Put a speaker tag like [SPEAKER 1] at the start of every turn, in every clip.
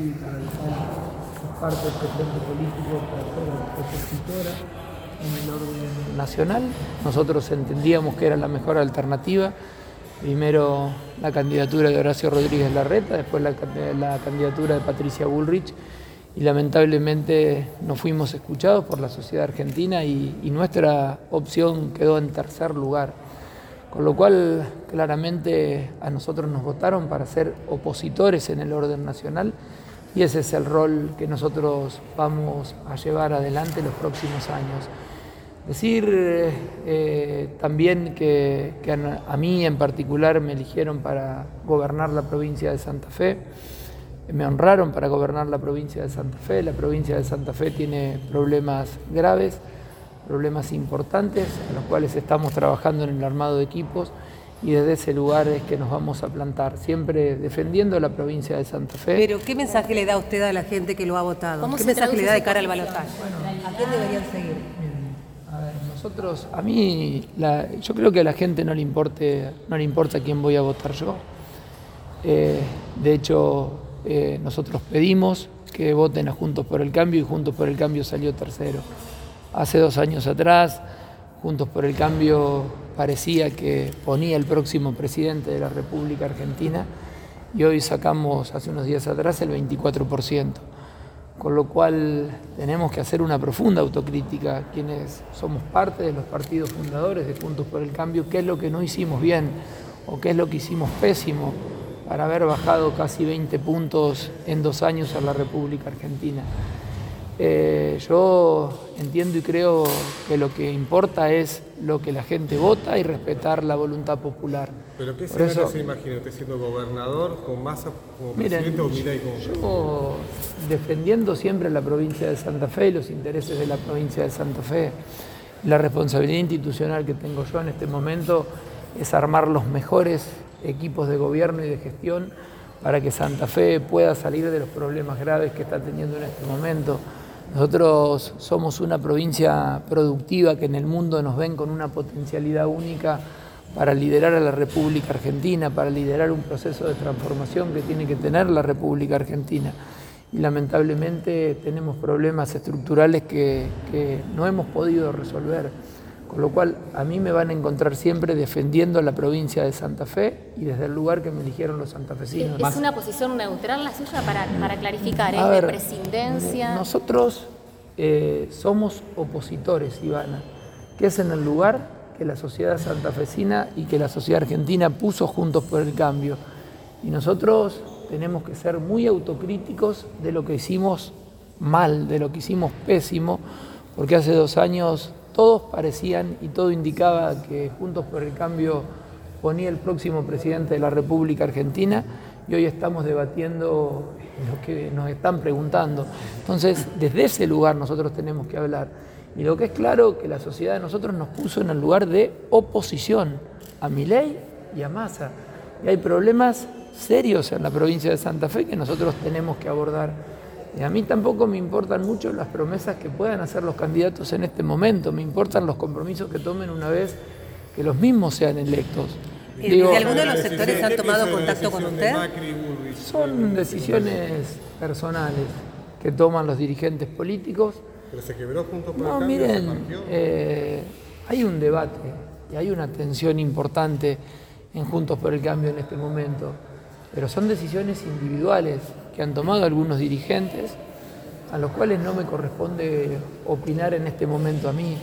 [SPEAKER 1] Cívica Radical parte del presente político para en el orden nacional. Nosotros entendíamos que era la mejor alternativa. Primero la candidatura de Horacio Rodríguez Larreta, después la, candidatura de Patricia Bullrich y lamentablemente no fuimos escuchados por la sociedad argentina y, y, nuestra opción quedó en tercer lugar. Con lo cual claramente a nosotros nos votaron para ser opositores en el orden nacional y ese es el rol que nosotros vamos a llevar adelante los próximos años. Decir eh, también que, que, a mí en particular me eligieron para gobernar la provincia de Santa Fe, me honraron para gobernar la provincia de Santa Fe, la provincia de Santa Fe tiene problemas graves, problemas importantes, en los cuales estamos trabajando en el armado de equipos y desde ese lugar es que nos vamos a plantar, siempre defendiendo la provincia de Santa Fe.
[SPEAKER 2] Pero ¿qué mensaje le da usted a la gente que lo ha votado? ¿Qué mensaje le da de cara al balotaje? ¿A quién deberían seguir?
[SPEAKER 1] A ver, nosotros, a mí, la, yo creo que a la gente no le, importe, no le importa quién voy a votar yo. Eh, de hecho, eh, nosotros pedimos que voten a Juntos por el Cambio y Juntos por el Cambio salió tercero. Hace dos años atrás, Juntos por el Cambio parecía que ponía el próximo presidente de la República Argentina y hoy sacamos hace unos días atrás el 24%, con lo cual tenemos que hacer una profunda autocrítica quienes somos parte de los partidos fundadores de Juntos por el Cambio, qué es lo que no hicimos bien o qué es lo que hicimos pésimo para haber bajado casi 20 puntos en dos años a la República Argentina. Eh, yo entiendo y creo que lo que importa es lo que la gente vota y respetar la voluntad popular.
[SPEAKER 3] ¿Pero qué se eso, se imagina usted siendo gobernador con Massa como presidente o Milei como
[SPEAKER 1] Yo defendiendo siempre la provincia de Santa Fe y los intereses de la provincia de Santa Fe. La responsabilidad institucional que tengo yo en este momento es armar los mejores equipos de gobierno y de gestión para que Santa Fe pueda salir de los problemas graves que está teniendo en este momento nosotros somos una provincia productiva que en el mundo nos ven con una potencialidad única para liderar a la República Argentina, para liderar un proceso de transformación que tiene que tener la República Argentina. Y lamentablemente tenemos problemas estructurales que, que no hemos podido resolver. Con lo cual, a mí me van a encontrar siempre defendiendo la provincia de Santa Fe y desde el lugar que me eligieron los santafesinos.
[SPEAKER 4] ¿Es una posición neutral la suya para, para clarificar? ¿Es de presidencia?
[SPEAKER 1] Nosotros eh, somos opositores, Ivana, que es en el lugar que la sociedad santafesina y que la sociedad argentina puso juntos por el cambio. Y nosotros tenemos que ser muy autocríticos de lo que hicimos mal, de lo que hicimos pésimo, porque hace dos años todos parecían y todo indicaba que Juntos por el Cambio ponía el próximo presidente de la República Argentina y hoy estamos debatiendo lo que nos están preguntando. Entonces, desde ese lugar nosotros tenemos que hablar. Y lo que es claro que la sociedad de nosotros nos puso en el lugar de oposición a Milei y a Massa. Y hay problemas serios en la provincia de Santa Fe que nosotros tenemos que abordar. Y a mí tampoco me importan mucho las promesas que puedan hacer los candidatos en este momento, me importan los compromisos que tomen una vez que los mismos sean electos.
[SPEAKER 2] ¿De alguno de los sectores han tomado contacto con usted?
[SPEAKER 1] Son decisiones personales que toman los dirigentes políticos.
[SPEAKER 3] ¿Pero se quebró junto con
[SPEAKER 1] no,
[SPEAKER 3] el
[SPEAKER 1] miren, eh, hay un debate y hay una tensión importante en Juntos por el Cambio en este momento, pero son decisiones individuales que han tomado algunos dirigentes, a los cuales no me corresponde opinar en este momento a mí.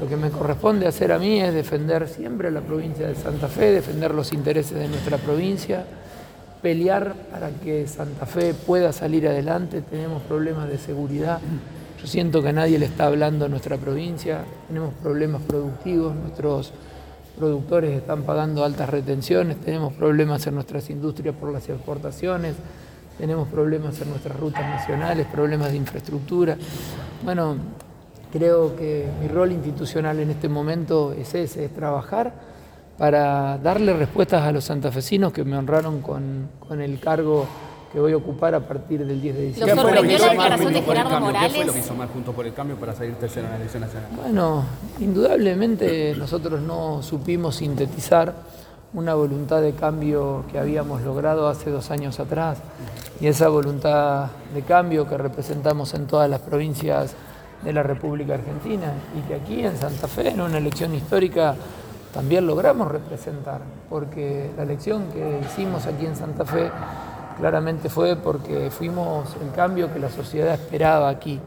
[SPEAKER 1] Lo que me corresponde hacer a mí es defender siempre la provincia de Santa Fe, defender los intereses de nuestra provincia, pelear para que Santa Fe pueda salir adelante. Tenemos problemas de seguridad. Yo siento que nadie le está hablando a nuestra provincia. Tenemos problemas productivos. Nuestros productores están pagando altas retenciones. Tenemos problemas en nuestras industrias por las exportaciones tenemos problemas en nuestras rutas nacionales, problemas de infraestructura. Bueno, creo que mi rol institucional en este momento es ese, es trabajar para darle respuestas a los santafesinos que me honraron con, con el cargo que voy a ocupar a partir del 10 de diciembre.
[SPEAKER 4] ¿Lo sorprendió la declaración de Gerardo
[SPEAKER 5] Morales? ¿Qué fue lo que hizo mal Juntos por el Cambio para salir tercero en la elección nacional?
[SPEAKER 1] Bueno, indudablemente nosotros no supimos sintetizar una voluntad de cambio que habíamos logrado hace dos años atrás y esa voluntad de cambio que representamos en todas las provincias de la República Argentina y que aquí en Santa Fe, en una elección histórica, también logramos representar, porque la elección que hicimos aquí en Santa Fe claramente fue porque fuimos el cambio que la sociedad esperaba aquí.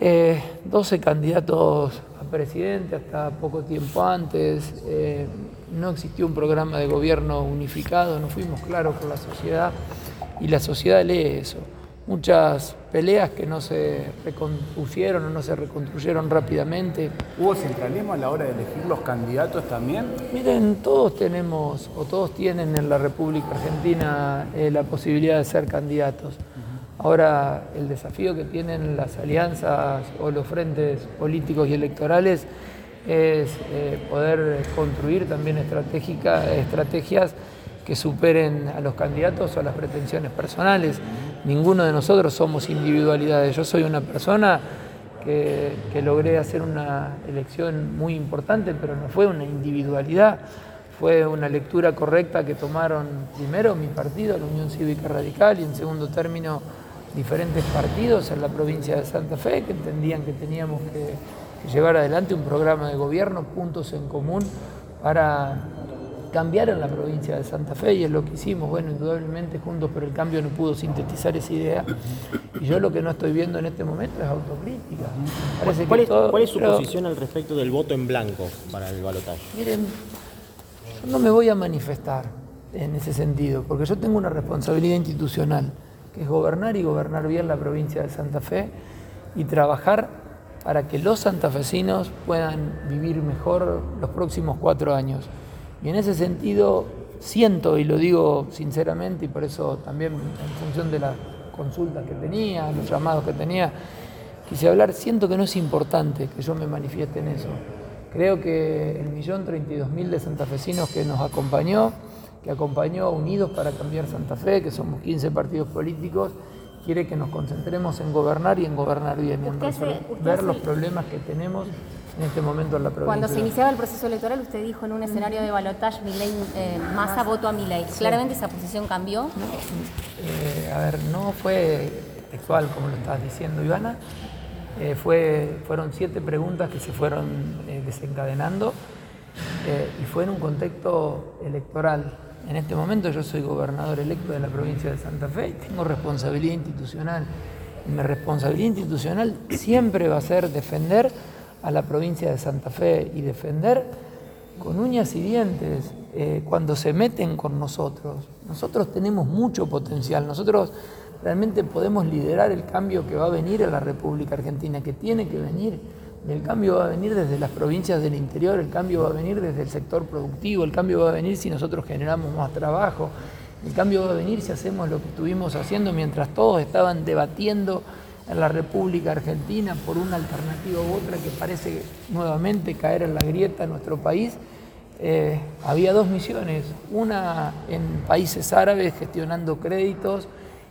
[SPEAKER 1] 12 eh, candidatos a presidente hasta poco tiempo antes, eh, no existió un programa de gobierno unificado, no fuimos claros con la sociedad y la sociedad lee eso. Muchas peleas que no se recompusieron o no se reconstruyeron rápidamente.
[SPEAKER 5] ¿Hubo centralismo a la hora de elegir los candidatos también?
[SPEAKER 1] Miren, todos tenemos o todos tienen en la República Argentina eh, la posibilidad de ser candidatos. Ahora el desafío que tienen las alianzas o los frentes políticos y electorales es eh, poder construir también estrategias que superen a los candidatos o a las pretensiones personales. Ninguno de nosotros somos individualidades. Yo soy una persona que, logré hacer una elección muy importante, pero no fue una individualidad fue una lectura correcta que tomaron primero mi partido, la Unión Cívica Radical, y en segundo término diferentes partidos en la provincia de Santa Fe que entendían que teníamos que, llevar adelante un programa de gobierno, puntos en común, para cambiar en la provincia de Santa Fe y es lo que hicimos. Bueno, indudablemente Juntos por el Cambio no pudo sintetizar esa idea y yo lo que no estoy viendo en este momento es autocrítica.
[SPEAKER 6] ¿Cuál, es, su posición al respecto del voto en blanco para el balotaje?
[SPEAKER 1] Miren, yo no me voy a manifestar en ese sentido, porque yo tengo una responsabilidad institucional que es gobernar y gobernar bien la provincia de Santa Fe y trabajar para que los santafesinos puedan vivir mejor los próximos cuatro años. Y en ese sentido siento, y lo digo sinceramente, y por eso también en función de las consultas que tenía, los llamados que tenía, quise hablar, siento que no es importante que yo me manifieste en eso. Creo que el millón treinta y dos mil de santafesinos que nos acompañó, que acompañó a Unidos para Cambiar Santa Fe, que somos 15 partidos políticos, quiere que nos concentremos en gobernar y en gobernar bien, y en resolver los problemas que tenemos en este momento en la provincia.
[SPEAKER 4] Cuando se iniciaba el proceso electoral, usted dijo en un escenario de balotaje, eh, masa voto a mi ley. ¿Claramente esa posición cambió?
[SPEAKER 1] Eh, a ver, no fue textual como lo estás diciendo, Ivana. Eh, fue, fueron siete preguntas que se fueron desencadenando y fue en un contexto electoral. En este momento yo soy gobernador electo de la provincia de Santa Fe y tengo responsabilidad institucional. Mi responsabilidad institucional siempre va a ser defender a la provincia de Santa Fe y defender con uñas y dientes eh, cuando se meten con nosotros. Nosotros tenemos mucho potencial, nosotros realmente podemos liderar el cambio que va a venir a la República Argentina, que tiene que venir el cambio va a venir desde las provincias del interior, el cambio va a venir desde el sector productivo, el cambio va a venir si nosotros generamos más trabajo, el cambio va a venir si hacemos lo que estuvimos haciendo mientras todos estaban debatiendo en la República Argentina por una alternativa u otra que parece nuevamente caer en la grieta en nuestro país. Eh, había dos misiones, una en países árabes gestionando créditos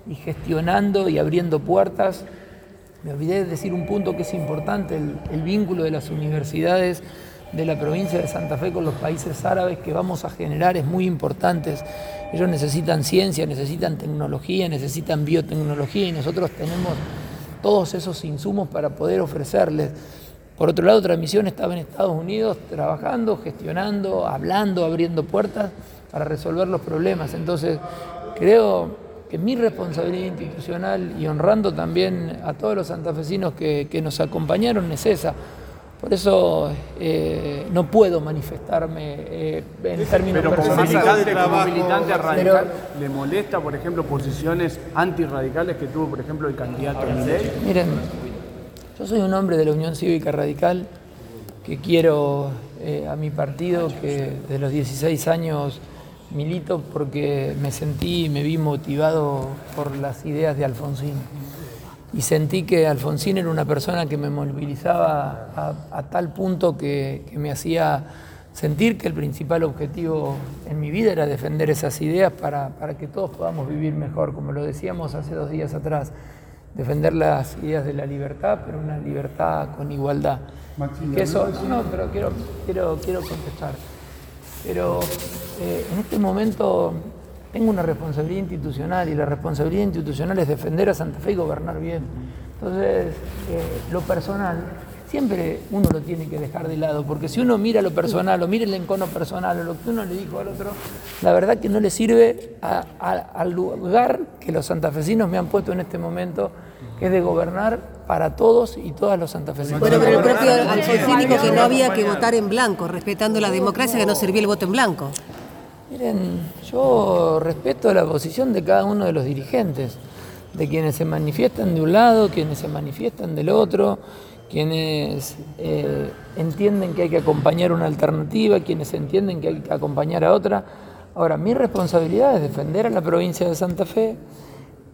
[SPEAKER 1] y gestionando y abriendo puertas me olvidé de decir un punto que es importante, el, vínculo de las universidades de la provincia de Santa Fe con los países árabes que vamos a generar es muy importante. Ellos necesitan ciencia, necesitan tecnología, necesitan biotecnología y nosotros tenemos todos esos insumos para poder ofrecerles. Por otro lado, otra misión estaba en Estados Unidos trabajando, gestionando, hablando, abriendo puertas para resolver los problemas. Entonces, creo que mi responsabilidad institucional y honrando también a todos los santafesinos que, que nos acompañaron es esa. Por eso eh, no puedo manifestarme eh, en términos
[SPEAKER 5] pero
[SPEAKER 1] personales.
[SPEAKER 5] Como militante, radical, ¿le molesta, por ejemplo, posiciones antirradicales que tuvo, por ejemplo, el candidato Milei?
[SPEAKER 1] Miren, yo soy un hombre de la Unión Cívica Radical que quiero eh, a mi partido, que de los 16 años milito porque me sentí y me vi motivado por las ideas de Alfonsín. Y sentí que Alfonsín era una persona que me movilizaba a, tal punto que, me hacía sentir que el principal objetivo en mi vida era defender esas ideas para, para, que todos podamos vivir mejor, como lo decíamos hace dos días atrás, defender las ideas de la libertad, pero una libertad con igualdad. Que eso, no, pero quiero, quiero, quiero contestar. Pero eh, en este momento tengo una responsabilidad institucional y la responsabilidad institucional es defender a Santa Fe y gobernar bien. Entonces, eh, lo personal siempre uno lo tiene que dejar de lado, porque si uno mira lo personal o mira el encono personal o lo que uno le dijo al otro, la verdad que no le sirve al lugar que los santafesinos me han puesto en este momento, que es de gobernar para todos y todas los santafesinos.
[SPEAKER 2] Bueno, pero el propio Alfonsín dijo que no había que votar en blanco, respetando la democracia, que no servía el voto en blanco.
[SPEAKER 1] Miren, yo respeto la posición de cada uno de los dirigentes, de quienes se manifiestan de un lado, quienes se manifiestan del otro quienes eh, entienden que hay que acompañar una alternativa, quienes entienden que hay que acompañar a otra. Ahora, mi responsabilidad es defender a la provincia de Santa Fe,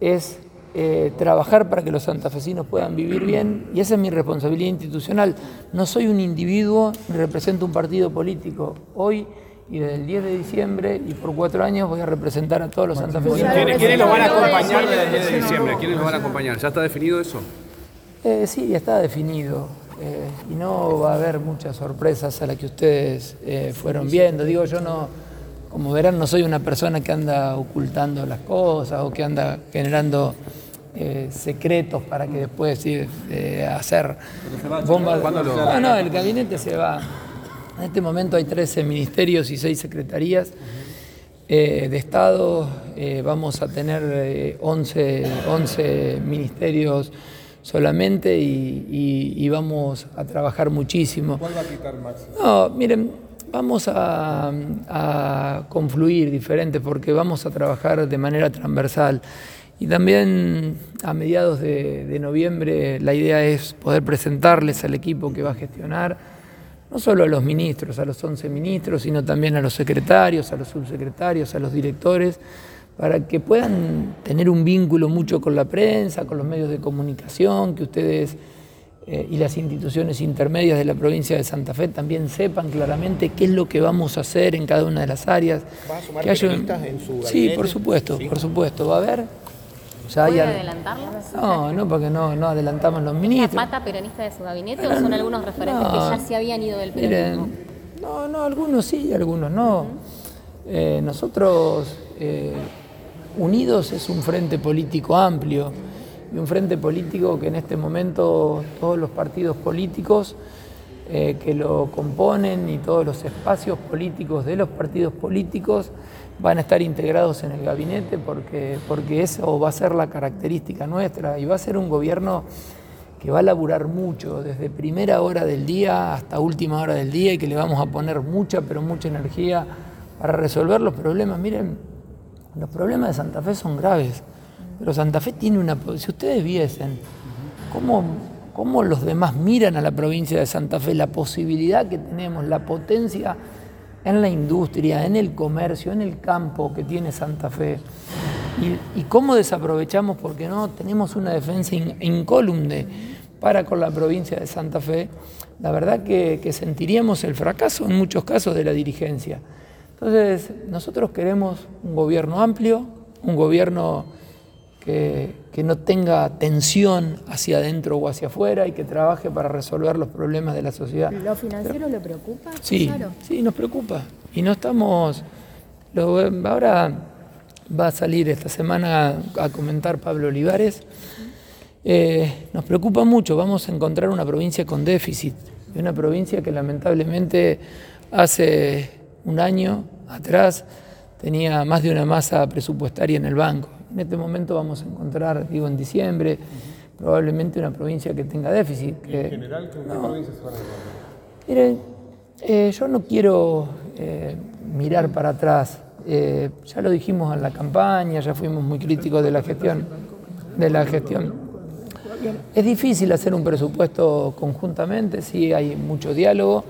[SPEAKER 1] es eh, trabajar para que los santafesinos puedan vivir bien y esa es mi responsabilidad institucional. No soy un individuo ni represento un partido político. Hoy y desde el 10 de diciembre y por cuatro años voy a representar a todos los santafesinos.
[SPEAKER 5] ¿Quiénes, lo van a acompañar desde el 10 de diciembre? ¿Quiénes lo van a acompañar? ¿Ya está definido eso?
[SPEAKER 1] Eh, sí, ya está definido eh, y no va a haber muchas sorpresas a las que ustedes eh, fueron viendo. Digo, yo no, como verán, no soy una persona que anda ocultando las cosas o que anda generando secretos para que después hacer bombas. No, no, el gabinete se va. En este momento hay 13 ministerios y 6 secretarías. de Estado vamos a tener 11, 11 ministerios solamente y, vamos a trabajar muchísimo.
[SPEAKER 3] ¿Cuál va a quitar Max?
[SPEAKER 1] No, miren, vamos a, confluir diferente porque vamos a trabajar de manera transversal. Y también a mediados de, noviembre la idea es poder presentarles al equipo que va a gestionar, no solo a los ministros, a los 11 ministros, sino también a los secretarios, a los subsecretarios, a los directores, para que puedan tener un vínculo mucho con la prensa, con los medios de comunicación, que ustedes eh, y las instituciones intermedias de la provincia de Santa Fe también sepan claramente qué es lo que vamos a hacer en cada una de las áreas.
[SPEAKER 6] ¿Va a sumar que en su
[SPEAKER 1] Sí, por supuesto, por supuesto. Va a haber
[SPEAKER 4] ya ¿Puede adelantarlas?
[SPEAKER 1] No, no, porque no, no adelantamos los ministros.
[SPEAKER 4] ¿La pata peronista de su gabinete o son algunos referentes que ya se habían ido del peronismo?
[SPEAKER 1] no, no, algunos sí, algunos no. Eh, nosotros eh, Unidos es un frente político amplio y un frente político que en este momento todos los partidos políticos eh, que lo componen y todos los espacios políticos de los partidos políticos van a estar integrados en el gabinete porque, porque eso va a ser la característica nuestra y va a ser un gobierno que va a laburar mucho, desde primera hora del día hasta última hora del día y que le vamos a poner mucha, pero mucha energía para resolver los problemas. Miren, los problemas de Santa Fe son graves, pero Santa Fe tiene una... Si ustedes viesen cómo, cómo los demás miran a la provincia de Santa Fe, la posibilidad que tenemos, la potencia en la industria, en el comercio, en el campo que tiene Santa Fe, y, cómo desaprovechamos porque no tenemos una defensa incólume para con la provincia de Santa Fe, la verdad que, sentiríamos el fracaso en muchos casos de la dirigencia. Entonces, nosotros queremos un gobierno amplio, un gobierno que, no tenga tensión hacia adentro o hacia afuera y que trabaje para resolver los problemas de la sociedad.
[SPEAKER 4] ¿Lo financiero le preocupa?
[SPEAKER 1] Sí, sí, nos preocupa. Y no estamos... ahora va a salir esta semana a comentar Pablo Olivares. Eh, nos preocupa mucho, vamos a encontrar una provincia con déficit, una provincia que lamentablemente hace un año atrás tenía más de una masa presupuestaria en el banco. En este momento vamos a encontrar, digo en diciembre, probablemente una provincia que tenga déficit.
[SPEAKER 3] ¿En general qué provincias van a
[SPEAKER 1] Miren, eh, yo no quiero eh, mirar para atrás. Eh, ya lo dijimos en la campaña, ya fuimos muy críticos de la gestión. De la gestión. Es difícil hacer un presupuesto conjuntamente, sí hay mucho diálogo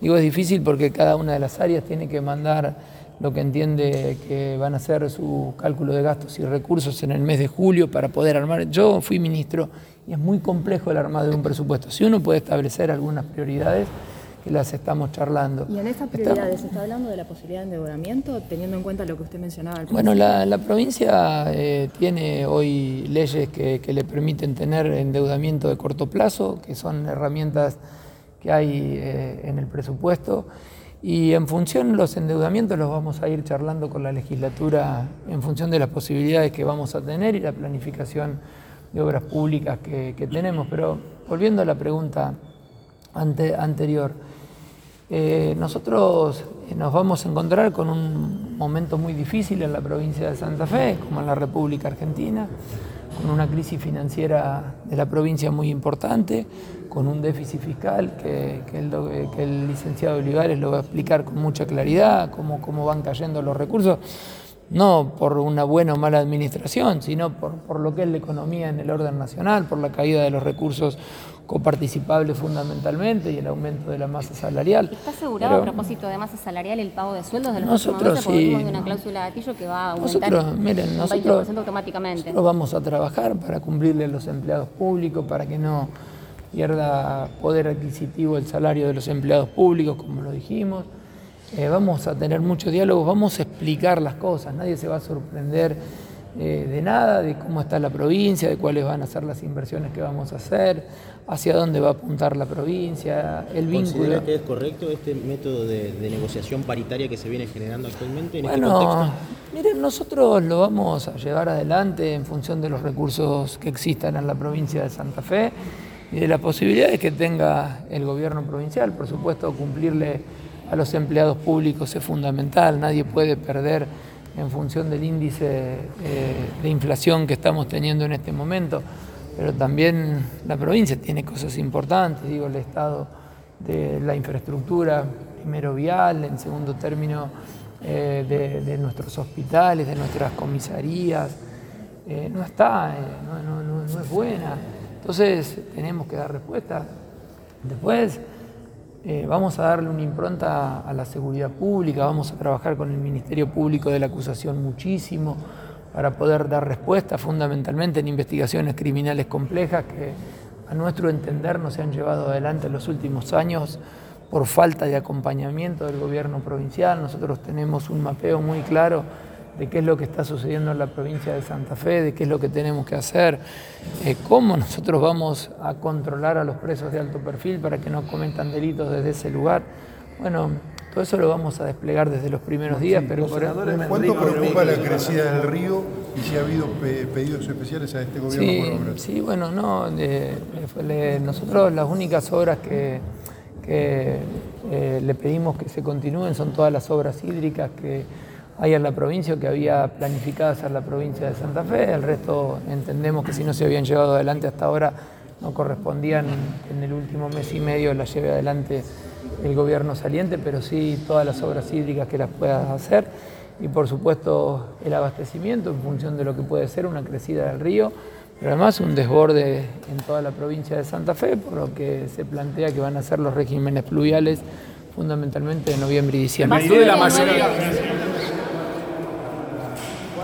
[SPEAKER 1] Digo, es difícil porque cada una de las áreas tiene que mandar lo que entiende que van a ser su cálculo de gastos y recursos en el mes de julio para poder armar. Yo fui ministro y es muy complejo el armado de un presupuesto. Si uno puede establecer algunas prioridades, que las estamos charlando.
[SPEAKER 4] ¿Y en esas prioridades se está hablando de la posibilidad de endeudamiento, teniendo en cuenta lo que usted mencionaba? Al
[SPEAKER 1] bueno, la, la, provincia eh, tiene hoy leyes que, que le permiten tener endeudamiento de corto plazo, que son herramientas que hay eh, en el presupuesto Y en función de los endeudamientos los vamos a ir charlando con la legislatura en función de las posibilidades que vamos a tener y la planificación de obras públicas que, tenemos. Pero volviendo a la pregunta anterior, eh, nosotros nos vamos a encontrar con un momento muy difícil en la provincia de Santa Fe, como en la República Argentina, con una crisis financiera de la provincia muy importante, con un déficit fiscal que, el, licenciado Olivares lo va a explicar con mucha claridad, cómo, cómo van cayendo los recursos, no por una buena o mala administración, sino por, por lo que es la economía en el orden nacional, por la caída de los recursos coparticipables fundamentalmente y el aumento de la masa salarial.
[SPEAKER 4] ¿Está asegurado a propósito de masa salarial el pago de sueldos de los nosotros, meses? una cláusula de gatillo que va a aumentar nosotros, miren, nosotros, automáticamente.
[SPEAKER 1] Nosotros vamos a trabajar para cumplirle a los empleados públicos, para que no pierda poder adquisitivo el salario de los empleados públicos, como lo dijimos. Eh, vamos a tener muchos diálogos, vamos a explicar las cosas, nadie se va a sorprender eh, de nada, de cómo está la provincia, de cuáles van a ser las inversiones que vamos a hacer, hacia dónde va a apuntar la provincia, el vínculo.
[SPEAKER 6] ¿Considera que es correcto este método de, negociación paritaria que se viene generando actualmente en
[SPEAKER 1] este
[SPEAKER 6] contexto?
[SPEAKER 1] Miren, nosotros lo vamos a llevar adelante en función de los recursos que existan en la provincia de Santa Fe y de las posibilidades que tenga el gobierno provincial. Por supuesto, cumplirle a los empleados públicos es fundamental, nadie puede perder en función del índice eh, de inflación que estamos teniendo en este momento, pero también la provincia tiene cosas importantes, digo, el estado de la infraestructura, primero vial, en segundo término eh, de, nuestros hospitales, de nuestras comisarías, eh, no está, no es buena. Entonces tenemos que dar respuesta. Después eh, vamos a darle una impronta a la seguridad pública, vamos a trabajar con el Ministerio Público de la Acusación muchísimo para poder dar respuesta fundamentalmente en investigaciones criminales complejas que a nuestro entender no se han llevado adelante en los últimos años por falta de acompañamiento del gobierno provincial. Nosotros tenemos un mapeo muy claro de qué es lo que está sucediendo en la provincia de Santa Fe, de qué es lo que tenemos que hacer, eh, cómo nosotros vamos a controlar a los presos de alto perfil para que no cometan delitos desde ese lugar. Bueno, todo eso lo vamos a desplegar desde los primeros días, pero por
[SPEAKER 7] ¿Cuánto preocupa la crecida del río y si ha habido pedidos especiales a este gobierno
[SPEAKER 1] sí, Sí, bueno, no, nosotros las únicas obras que, eh, le pedimos que se continúen son todas las obras hídricas que hay en la provincia que había planificado hacer la provincia de Santa Fe, el resto entendemos que si no se habían llevado adelante hasta ahora no correspondían. En el último mes y medio la lleve adelante el gobierno saliente, pero sí todas las obras hídricas que las puedas hacer. Y por supuesto el abastecimiento en función de lo que puede ser una crecida del río, pero además un desborde en toda la provincia de Santa Fe, por lo que se plantea que van a ser los regímenes pluviales fundamentalmente de noviembre y diciembre.